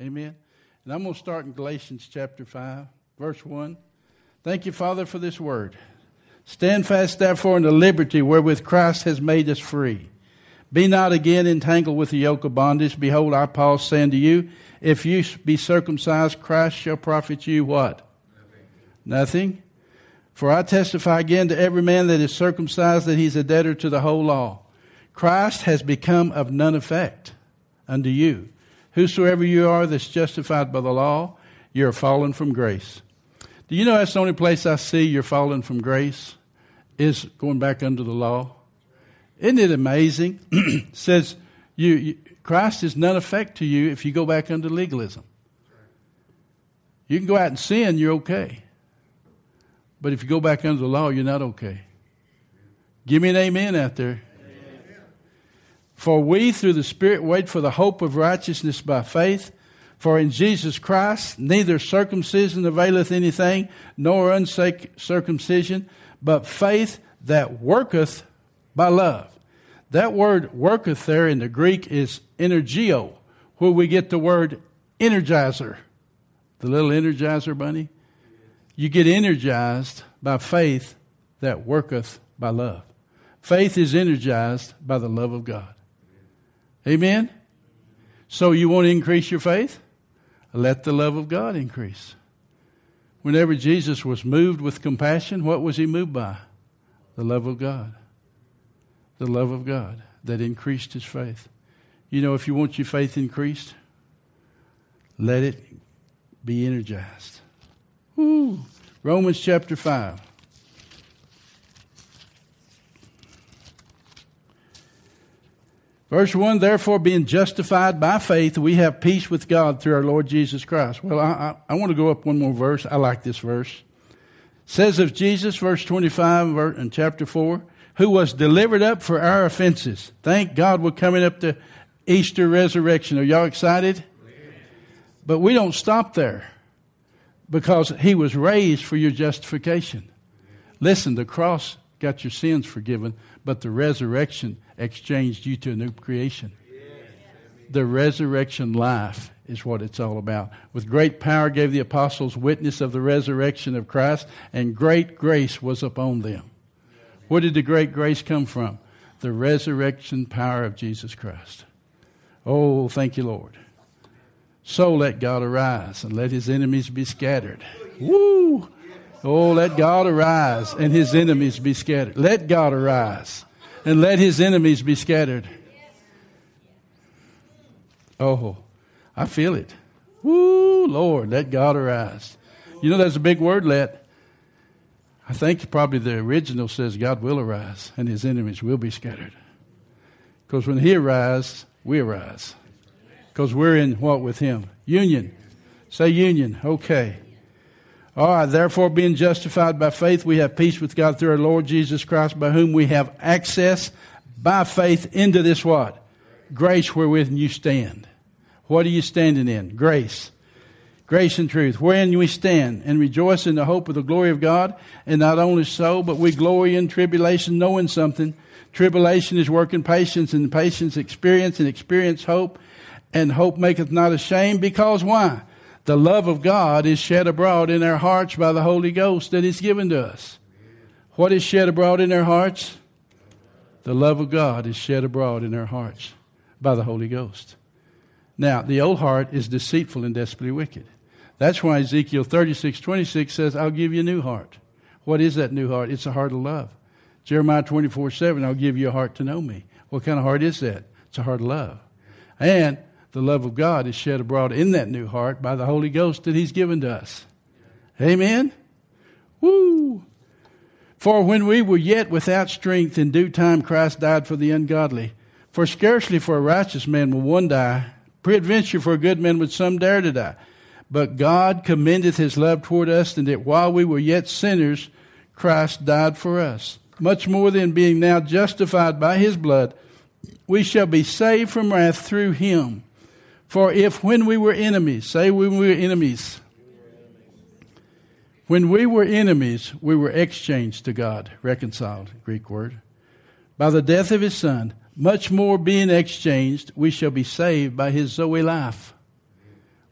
Amen. And I'm going to start in Galatians chapter 5, verse 1. Thank you, Father, for this word. Stand fast, therefore, in the liberty wherewith Christ has made us free. Be not again entangled with the yoke of bondage. Behold, I, Paul, say unto you, if you be circumcised, Christ shall profit you what? Nothing. Nothing. For I testify again to every man that is circumcised that he's a debtor to the whole law. Christ has become of none effect unto you. Whosoever you are that's justified by the law, you're fallen from grace. Do you know that's the only place I see you're fallen from grace? Is going back under the law. Isn't it amazing? says you, you, Christ is none effect to you if you go back under legalism. You can go out and sin, you're okay. But if you go back under the law, you're not okay. Give me an amen out there. For we, through the Spirit, wait for the hope of righteousness by faith. For in Jesus Christ neither circumcision availeth anything, nor uncircumcision, but faith that worketh by love. That word worketh there in the Greek is energio, where we get the word energizer. The little energizer bunny. You get energized by faith that worketh by love. Faith is energized by the love of God. Amen? So you want to increase your faith? Let the love of God increase. Whenever Jesus was moved with compassion, what was he moved by? The love of God. The love of God that increased his faith. You know, if you want your faith increased, let it be energized. Woo. Romans chapter 5. Verse 1 Therefore, being justified by faith, we have peace with God through our Lord Jesus Christ. Well, I, I, I want to go up one more verse. I like this verse. It says of Jesus, verse 25 in chapter 4, who was delivered up for our offenses. Thank God we're coming up to Easter resurrection. Are y'all excited? But we don't stop there because he was raised for your justification. Listen, the cross got your sins forgiven, but the resurrection exchanged you to a new creation. The resurrection life is what it's all about. With great power gave the apostles witness of the resurrection of Christ, and great grace was upon them. Where did the great grace come from? The resurrection power of Jesus Christ. Oh, thank you, Lord. So let God arise and let his enemies be scattered. Woo! Oh, let God arise and his enemies be scattered. Let God arise and let his enemies be scattered. Oh, I feel it. Woo, Lord, let God arise. You know, that's a big word, let. I think probably the original says God will arise and his enemies will be scattered. Because when he arises, we arise. Because we're in what with him? Union. Say union. Okay. All right, therefore, being justified by faith, we have peace with God through our Lord Jesus Christ, by whom we have access by faith into this what? Grace wherewith you stand. What are you standing in? Grace. Grace and truth. Wherein we stand and rejoice in the hope of the glory of God. And not only so, but we glory in tribulation, knowing something. Tribulation is working patience, and patience experience, and experience hope. And hope maketh not ashamed, because why? The love of God is shed abroad in our hearts by the Holy Ghost that is given to us. What is shed abroad in our hearts? The love of God is shed abroad in our hearts by the Holy Ghost. Now, the old heart is deceitful and desperately wicked. That's why Ezekiel 36, 26 says, I'll give you a new heart. What is that new heart? It's a heart of love. Jeremiah 24, 7, I'll give you a heart to know me. What kind of heart is that? It's a heart of love. And the love of God is shed abroad in that new heart by the Holy Ghost that He's given to us. Amen? Woo! For when we were yet without strength, in due time Christ died for the ungodly. For scarcely for a righteous man will one die, peradventure for a good man would some dare to die. But God commendeth his love toward us, and that while we were yet sinners, Christ died for us. Much more than being now justified by his blood, we shall be saved from wrath through him. For if when we were enemies, say when we were enemies, when we were enemies, we were exchanged to God, reconciled, Greek word, by the death of his Son, much more being exchanged, we shall be saved by his Zoe life.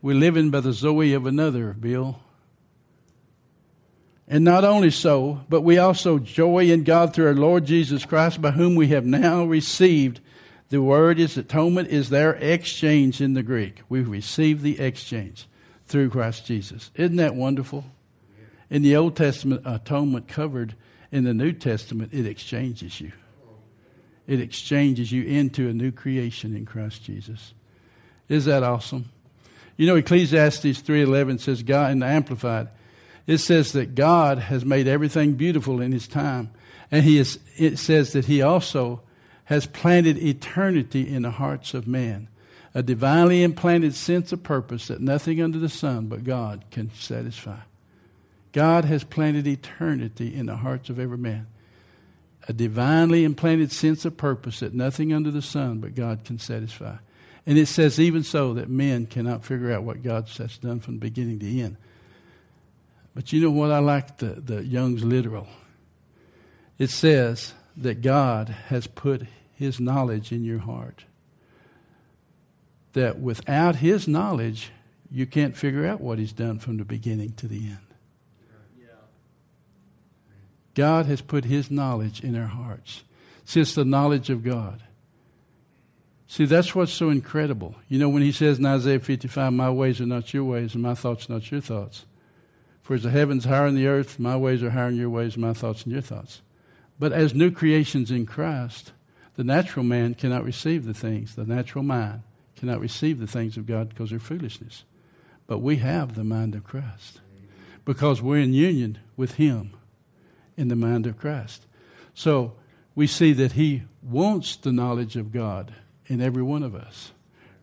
We're living by the Zoe of another, Bill. And not only so, but we also joy in God through our Lord Jesus Christ, by whom we have now received. The word is atonement, is their exchange in the Greek. We receive the exchange through Christ Jesus. Isn't that wonderful? In the Old Testament, atonement covered. In the New Testament, it exchanges you. It exchanges you into a new creation in Christ Jesus. Is that awesome? You know, Ecclesiastes 3.11 says, God, in the Amplified, it says that God has made everything beautiful in His time. And he is, it says that He also has planted eternity in the hearts of men a divinely implanted sense of purpose that nothing under the sun but God can satisfy. God has planted eternity in the hearts of every man. A divinely implanted sense of purpose that nothing under the sun but God can satisfy. And it says, even so, that men cannot figure out what God has done from beginning to end. But you know what? I like the, the Young's literal. It says that God has put his knowledge in your heart that without his knowledge, you can't figure out what he's done from the beginning to the end. God has put his knowledge in our hearts. Since the knowledge of God. See, that's what's so incredible. You know, when he says in Isaiah 55, My ways are not your ways, and my thoughts not your thoughts. For as the heavens higher than the earth, my ways are higher than your ways, my thoughts and your thoughts. But as new creations in Christ, the natural man cannot receive the things, the natural mind cannot receive the things of God because they're foolishness. But we have the mind of Christ because we're in union with Him in the mind of Christ. So we see that He wants the knowledge of God in every one of us.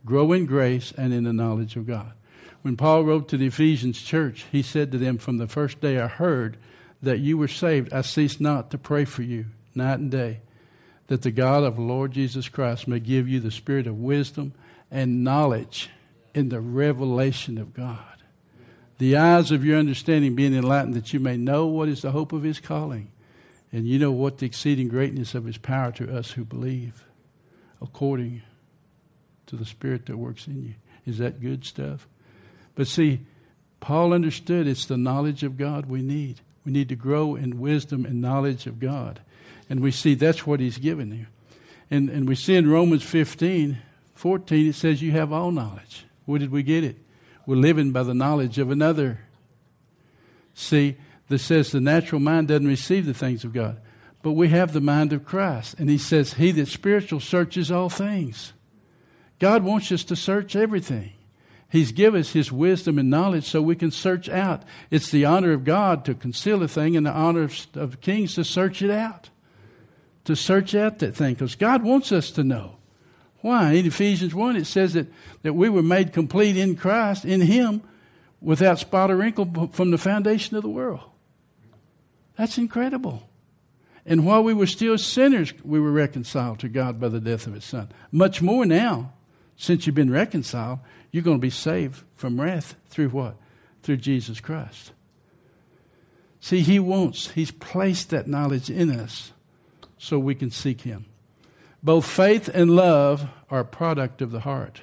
Grow in grace and in the knowledge of God. When Paul wrote to the Ephesians church, he said to them, From the first day I heard that you were saved, I ceased not to pray for you night and day, that the God of Lord Jesus Christ may give you the spirit of wisdom and knowledge in the revelation of God. The eyes of your understanding being enlightened, that you may know what is the hope of his calling, and you know what the exceeding greatness of his power to us who believe, according to the Spirit that works in you. Is that good stuff? But see, Paul understood it's the knowledge of God we need. We need to grow in wisdom and knowledge of God. And we see that's what he's given you. And, and we see in Romans 15 14, it says, You have all knowledge. Where did we get it? We're living by the knowledge of another. See, that says the natural mind doesn't receive the things of God, but we have the mind of Christ. And he says, He that spiritual searches all things. God wants us to search everything. He's given us His wisdom and knowledge so we can search out. It's the honor of God to conceal a thing and the honor of, of kings to search it out. To search out that thing because God wants us to know. Why? In Ephesians 1, it says that, that we were made complete in Christ, in Him, without spot or wrinkle from the foundation of the world. That's incredible. And while we were still sinners, we were reconciled to God by the death of His Son. Much more now, since you've been reconciled, you're going to be saved from wrath through what? Through Jesus Christ. See, He wants, He's placed that knowledge in us so we can seek Him. Both faith and love are a product of the heart.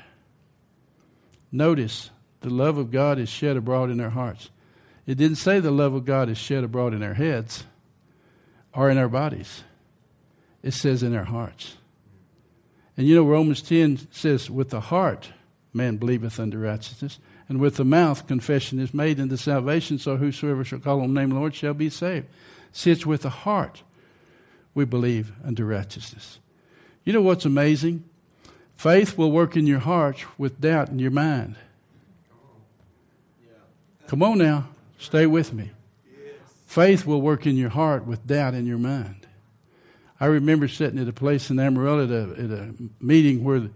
Notice the love of God is shed abroad in our hearts. It didn't say the love of God is shed abroad in our heads or in our bodies. It says in our hearts. And you know, Romans 10 says, With the heart man believeth unto righteousness, and with the mouth confession is made unto salvation, so whosoever shall call on the name of the Lord shall be saved. See, it's with the heart we believe unto righteousness. You know what's amazing? Faith will work in your heart with doubt in your mind. Come on now, stay with me. Faith will work in your heart with doubt in your mind. I remember sitting at a place in Amarillo at a, at a meeting where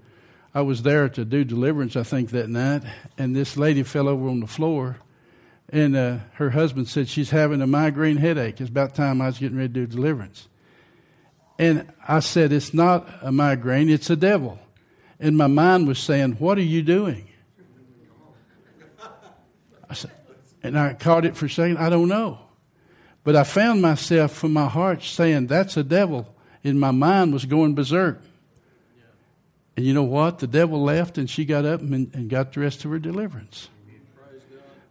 I was there to do deliverance, I think, that night, and this lady fell over on the floor, and uh, her husband said she's having a migraine headache. It's about time I was getting ready to do deliverance. And I said, It's not a migraine, it's a devil. And my mind was saying, What are you doing? I said, and I caught it for a second, I don't know. But I found myself from my heart saying, That's a devil. And my mind was going berserk. And you know what? The devil left and she got up and, and got the rest of her deliverance.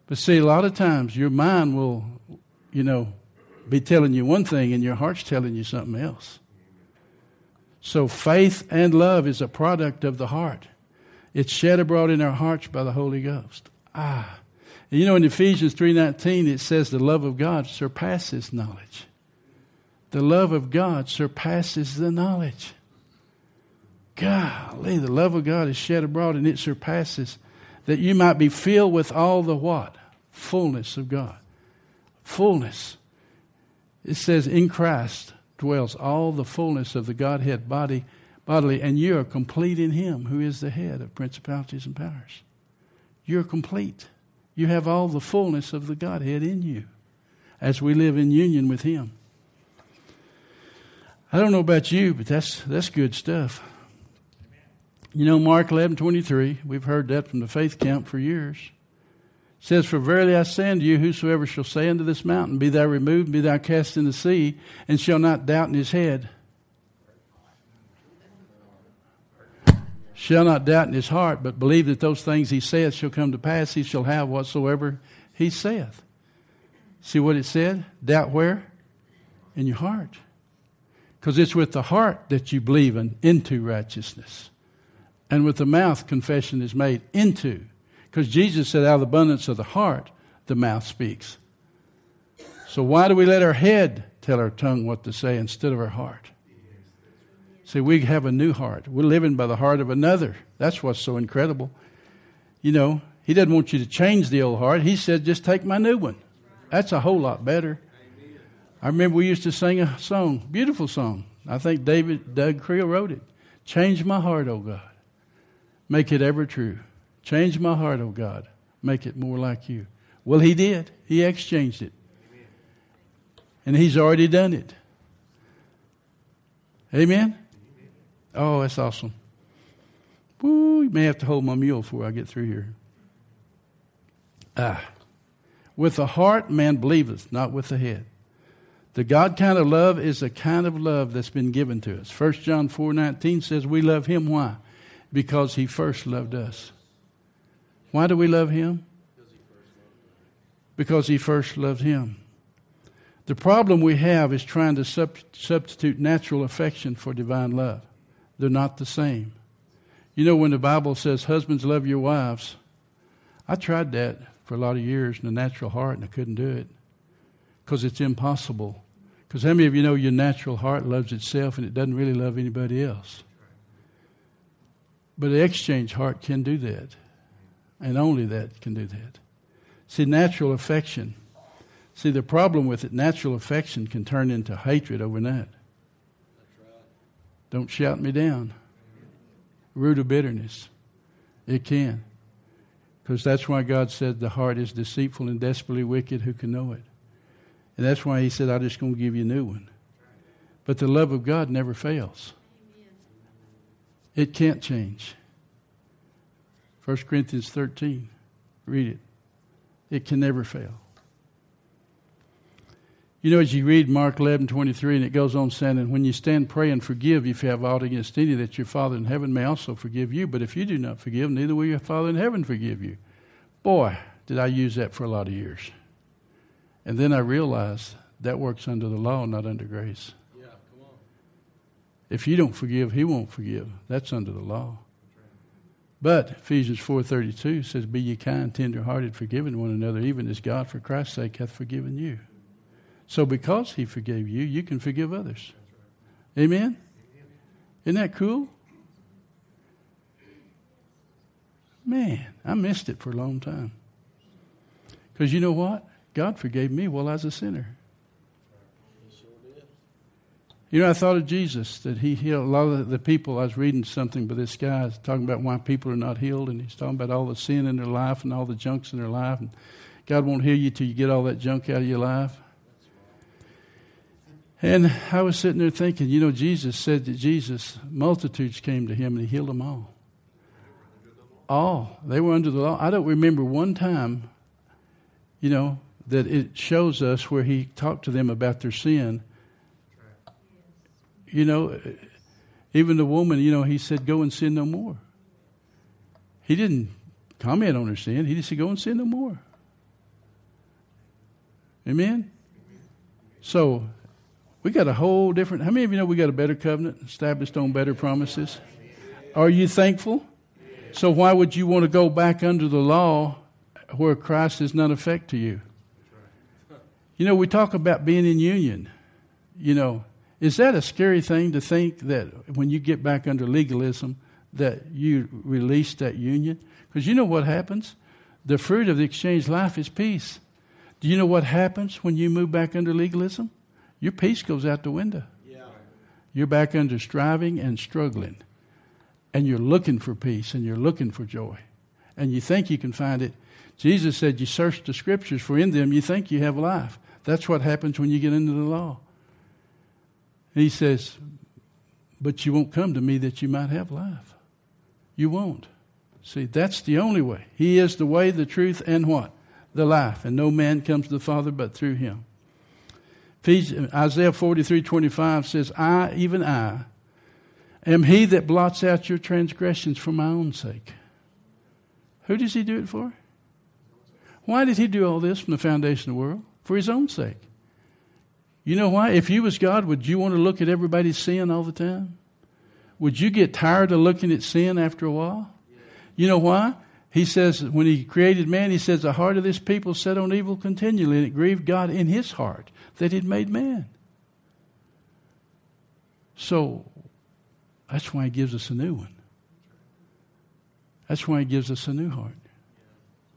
But see, a lot of times your mind will, you know, be telling you one thing and your heart's telling you something else. So faith and love is a product of the heart. It's shed abroad in our hearts by the Holy Ghost. Ah. And you know in Ephesians 3:19 it says the love of God surpasses knowledge. The love of God surpasses the knowledge. Golly, the love of God is shed abroad and it surpasses that you might be filled with all the what? Fullness of God. Fullness. It says, in Christ dwells all the fullness of the Godhead body, bodily, and you are complete in Him who is the head of principalities and powers. You're complete. You have all the fullness of the Godhead in you as we live in union with Him. I don't know about you, but that's, that's good stuff. You know, Mark 11 23, we've heard that from the faith camp for years. Says, For verily I say unto you, whosoever shall say unto this mountain, Be thou removed, be thou cast in the sea, and shall not doubt in his head, shall not doubt in his heart, but believe that those things he saith shall come to pass, he shall have whatsoever he saith. See what it said? Doubt where? In your heart. Because it's with the heart that you believe in, into righteousness and with the mouth confession is made into. Because Jesus said, out of the abundance of the heart, the mouth speaks. So why do we let our head tell our tongue what to say instead of our heart? See, we have a new heart. We're living by the heart of another. That's what's so incredible. You know, He doesn't want you to change the old heart. He said, just take my new one. That's a whole lot better. I remember we used to sing a song, beautiful song. I think David Doug Creel wrote it. Change my heart, oh God. Make it ever true. Change my heart, O oh God. Make it more like you. Well, He did. He exchanged it. And He's already done it. Amen? Oh, that's awesome. Woo, you may have to hold my mule before I get through here. Ah. With the heart, man believeth, not with the head. The God kind of love is the kind of love that's been given to us. 1 John 4 19 says we love him. Why? Because he first loved us. Why do we love him? Because he first loved him. The problem we have is trying to sub- substitute natural affection for divine love. They're not the same. You know, when the Bible says, Husbands, love your wives, I tried that for a lot of years in the natural heart and I couldn't do it because it's impossible. Because how many of you know your natural heart loves itself and it doesn't really love anybody else? But the exchange heart can do that. And only that can do that. See, natural affection. See, the problem with it, natural affection can turn into hatred overnight. Don't shout me down. Root of bitterness. It can. Because that's why God said the heart is deceitful and desperately wicked. Who can know it? And that's why He said, I'm just going to give you a new one. But the love of God never fails. It can't change. 1 Corinthians 13. Read it. It can never fail. You know, as you read Mark 11, 23, and it goes on saying, And when you stand, pray and forgive if you have aught against any, that your Father in heaven may also forgive you. But if you do not forgive, neither will your Father in heaven forgive you. Boy, did I use that for a lot of years. And then I realized that works under the law, not under grace. Yeah, come on. If you don't forgive, he won't forgive. That's under the law. But Ephesians 4.32 says, Be ye kind, tender-hearted, forgiving one another, even as God for Christ's sake hath forgiven you. So because he forgave you, you can forgive others. Amen? Isn't that cool? Man, I missed it for a long time. Because you know what? God forgave me while I was a sinner. You know, I thought of Jesus, that he healed a lot of the people. I was reading something, but this guy is talking about why people are not healed, and he's talking about all the sin in their life and all the junks in their life. And God won't heal you till you get all that junk out of your life. And I was sitting there thinking, you know, Jesus said that Jesus, multitudes came to him and he healed them all. All. They were under the law. I don't remember one time, you know, that it shows us where he talked to them about their sin you know, even the woman, you know, he said, go and sin no more. He didn't comment on her sin. He just said, go and sin no more. Amen? So, we got a whole different. How many of you know we got a better covenant established on better promises? Are you thankful? So, why would you want to go back under the law where Christ is not effect to you? You know, we talk about being in union. You know, is that a scary thing to think that when you get back under legalism, that you release that union? Because you know what happens? The fruit of the exchange life is peace. Do you know what happens when you move back under legalism? Your peace goes out the window. Yeah. You're back under striving and struggling. And you're looking for peace and you're looking for joy. And you think you can find it. Jesus said, You search the scriptures, for in them you think you have life. That's what happens when you get into the law. And he says, But you won't come to me that you might have life. You won't. See, that's the only way. He is the way, the truth, and what? The life. And no man comes to the Father but through him. Isaiah 43 25 says, I, even I, am he that blots out your transgressions for my own sake. Who does he do it for? Why did he do all this from the foundation of the world? For his own sake. You know why? If you was God, would you want to look at everybody's sin all the time? Would you get tired of looking at sin after a while? You know why? He says, when he created man, he says, the heart of this people set on evil continually, and it grieved God in his heart that he'd made man. So that's why he gives us a new one. That's why he gives us a new heart.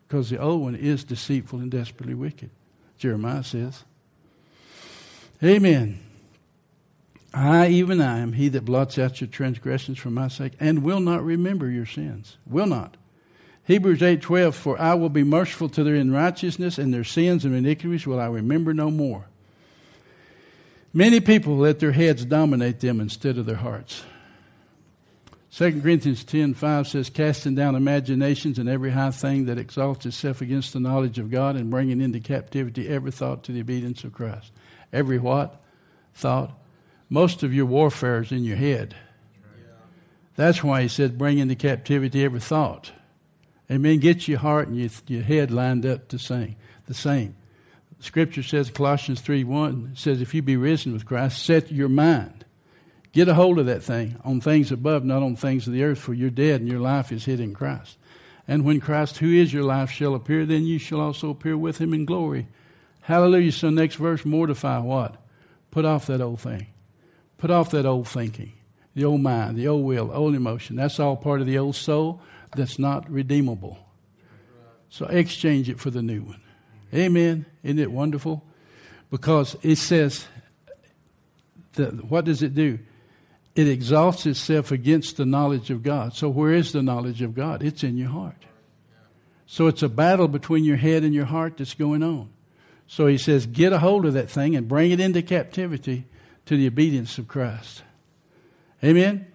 Because the old one is deceitful and desperately wicked. Jeremiah says. Amen. I, even I, am he that blots out your transgressions for my sake and will not remember your sins. Will not. Hebrews 8:12 For I will be merciful to their unrighteousness and their sins and iniquities will I remember no more. Many people let their heads dominate them instead of their hearts. 2 Corinthians 10:5 says casting down imaginations and every high thing that exalts itself against the knowledge of God and bringing into captivity every thought to the obedience of Christ. Every what? Thought most of your warfare is in your head. That's why he said, bring into captivity every thought. Amen. Get your heart and your, your head lined up to sing the same. Scripture says, Colossians 3 1 says, if you be risen with Christ, set your mind. Get a hold of that thing on things above, not on things of the earth, for you're dead and your life is hid in Christ. And when Christ, who is your life, shall appear, then you shall also appear with him in glory. Hallelujah. So, next verse, mortify what? Put off that old thing. Put off that old thinking, the old mind, the old will, old emotion. That's all part of the old soul that's not redeemable. So exchange it for the new one. Amen. Isn't it wonderful? Because it says, that, what does it do? It exalts itself against the knowledge of God. So where is the knowledge of God? It's in your heart. So it's a battle between your head and your heart that's going on. So he says, get a hold of that thing and bring it into captivity to the obedience of Christ. Amen.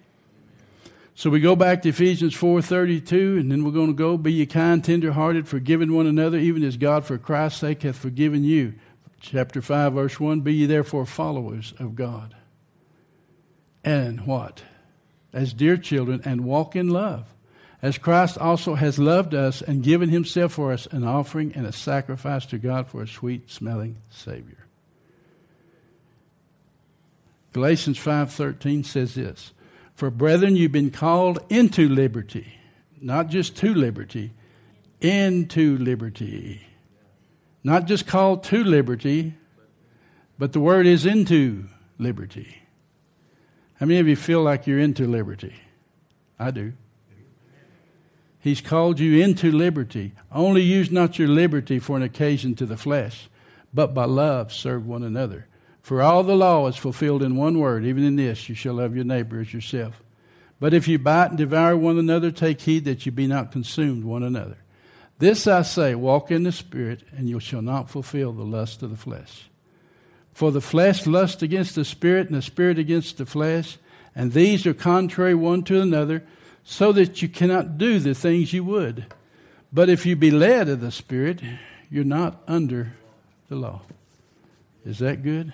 So we go back to Ephesians 4:32 and then we're going to go be ye kind tender-hearted forgiving one another even as God for Christ's sake hath forgiven you. Chapter 5 verse 1 be ye therefore followers of God. And what? As dear children and walk in love as Christ also has loved us and given himself for us an offering and a sacrifice to God for a sweet smelling savior. Galatians 5:13 says this, "For brethren, you've been called into liberty, not just to liberty, into liberty. Not just called to liberty, but the word is into liberty. How many of you feel like you're into liberty? I do. He's called you into liberty. Only use not your liberty for an occasion to the flesh, but by love serve one another. For all the law is fulfilled in one word, even in this, you shall love your neighbor as yourself. But if you bite and devour one another, take heed that you be not consumed one another. This I say, walk in the Spirit, and you shall not fulfill the lust of the flesh. For the flesh lusts against the Spirit, and the Spirit against the flesh, and these are contrary one to another, so that you cannot do the things you would. But if you be led of the Spirit, you're not under the law. Is that good?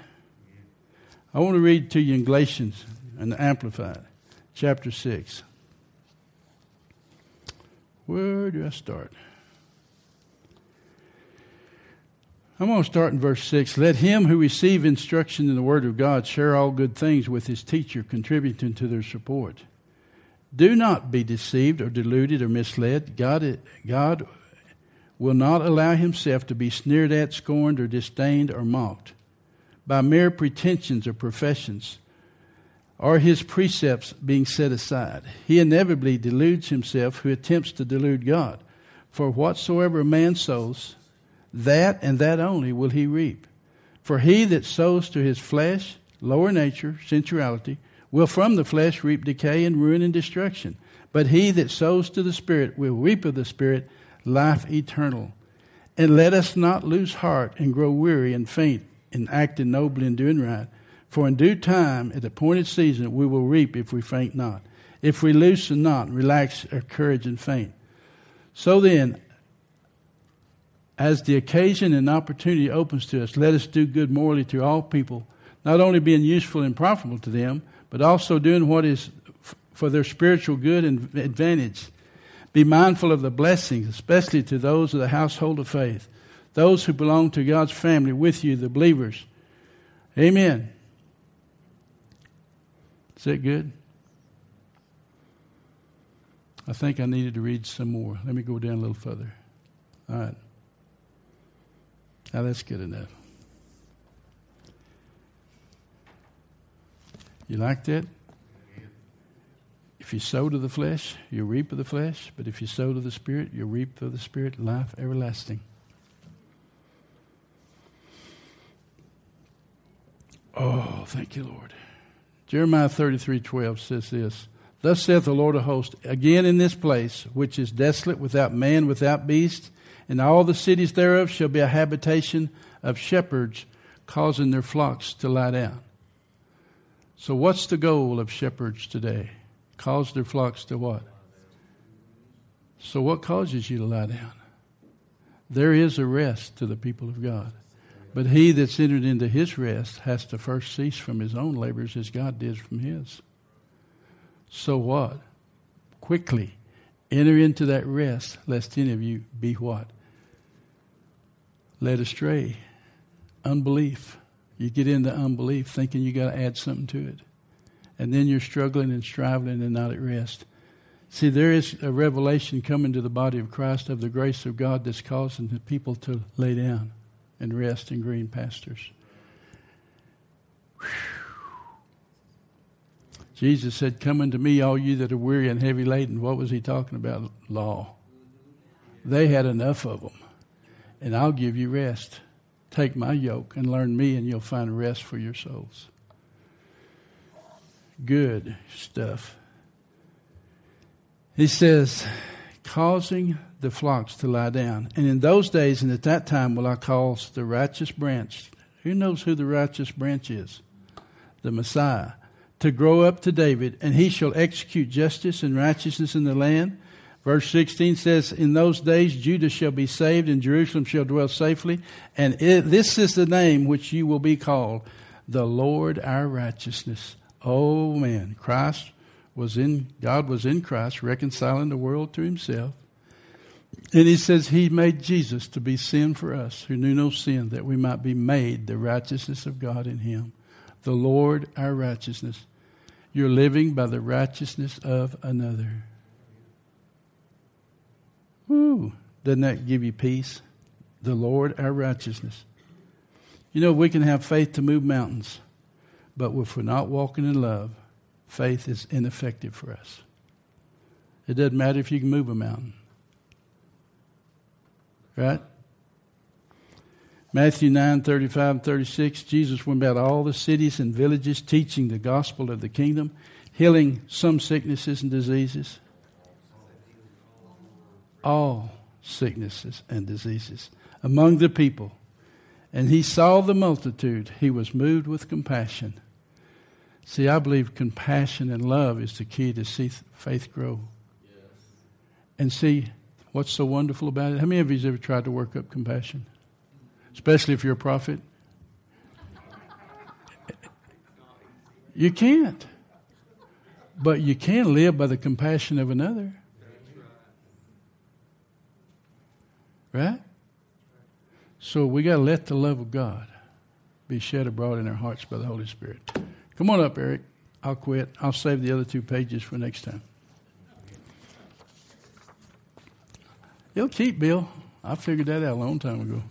I want to read to you in Galatians and the Amplified, chapter 6. Where do I start? I'm going to start in verse 6. Let him who receive instruction in the Word of God share all good things with his teacher, contributing to their support. Do not be deceived or deluded or misled. God, God will not allow himself to be sneered at, scorned, or disdained or mocked by mere pretensions or professions or his precepts being set aside. He inevitably deludes himself who attempts to delude God. For whatsoever a man sows, that and that only will he reap. For he that sows to his flesh, lower nature, sensuality, will from the flesh reap decay and ruin and destruction. But he that sows to the Spirit will reap of the Spirit life eternal. And let us not lose heart and grow weary and faint in acting nobly and doing right. For in due time, at the appointed season, we will reap if we faint not. If we loosen not, relax our courage and faint. So then, as the occasion and opportunity opens to us, let us do good morally to all people, not only being useful and profitable to them, but also doing what is for their spiritual good and advantage. Be mindful of the blessings, especially to those of the household of faith, those who belong to God's family with you, the believers. Amen. Is that good? I think I needed to read some more. Let me go down a little further. All right. Now that's good enough. You like that? If you sow to the flesh, you reap of the flesh. But if you sow to the Spirit, you reap of the Spirit life everlasting. Oh, thank you, Lord. Jeremiah thirty-three twelve says this Thus saith the Lord of hosts, again in this place, which is desolate, without man, without beast, and all the cities thereof shall be a habitation of shepherds, causing their flocks to lie down. So, what's the goal of shepherds today? Cause their flocks to what? So, what causes you to lie down? There is a rest to the people of God. But he that's entered into his rest has to first cease from his own labors as God did from his. So what? Quickly enter into that rest, lest any of you be what? Led astray. Unbelief. You get into unbelief thinking you got to add something to it. And then you're struggling and striving and not at rest. See, there is a revelation coming to the body of Christ of the grace of God that's causing the people to lay down and rest in green pastures. Jesus said, Come unto me, all you that are weary and heavy laden. What was he talking about? Law. They had enough of them. And I'll give you rest. Take my yoke and learn me, and you'll find rest for your souls. Good stuff. He says, causing the flocks to lie down. And in those days and at that time will I cause the righteous branch. Who knows who the righteous branch is? The Messiah to grow up to David, and he shall execute justice and righteousness in the land. Verse 16 says, In those days Judah shall be saved, and Jerusalem shall dwell safely. And it, this is the name which you will be called, the Lord our righteousness. Oh man, Christ was in, God was in Christ, reconciling the world to himself. And he says he made Jesus to be sin for us who knew no sin, that we might be made the righteousness of God in him. The Lord our righteousness. You're living by the righteousness of another. Woo! Doesn't that give you peace? The Lord our righteousness. You know, we can have faith to move mountains, but if we're not walking in love, faith is ineffective for us. It doesn't matter if you can move a mountain. Right? Matthew 9, 35 and 36, Jesus went about all the cities and villages teaching the gospel of the kingdom, healing some sicknesses and diseases. All sicknesses and diseases among the people. And he saw the multitude. He was moved with compassion. See, I believe compassion and love is the key to see faith grow. Yes. And see what's so wonderful about it. How many of you have ever tried to work up compassion? especially if you're a prophet. You can't. But you can live by the compassion of another. Right? So we got to let the love of God be shed abroad in our hearts by the Holy Spirit. Come on up, Eric. I'll quit. I'll save the other two pages for next time. You'll keep, Bill. I figured that out a long time ago.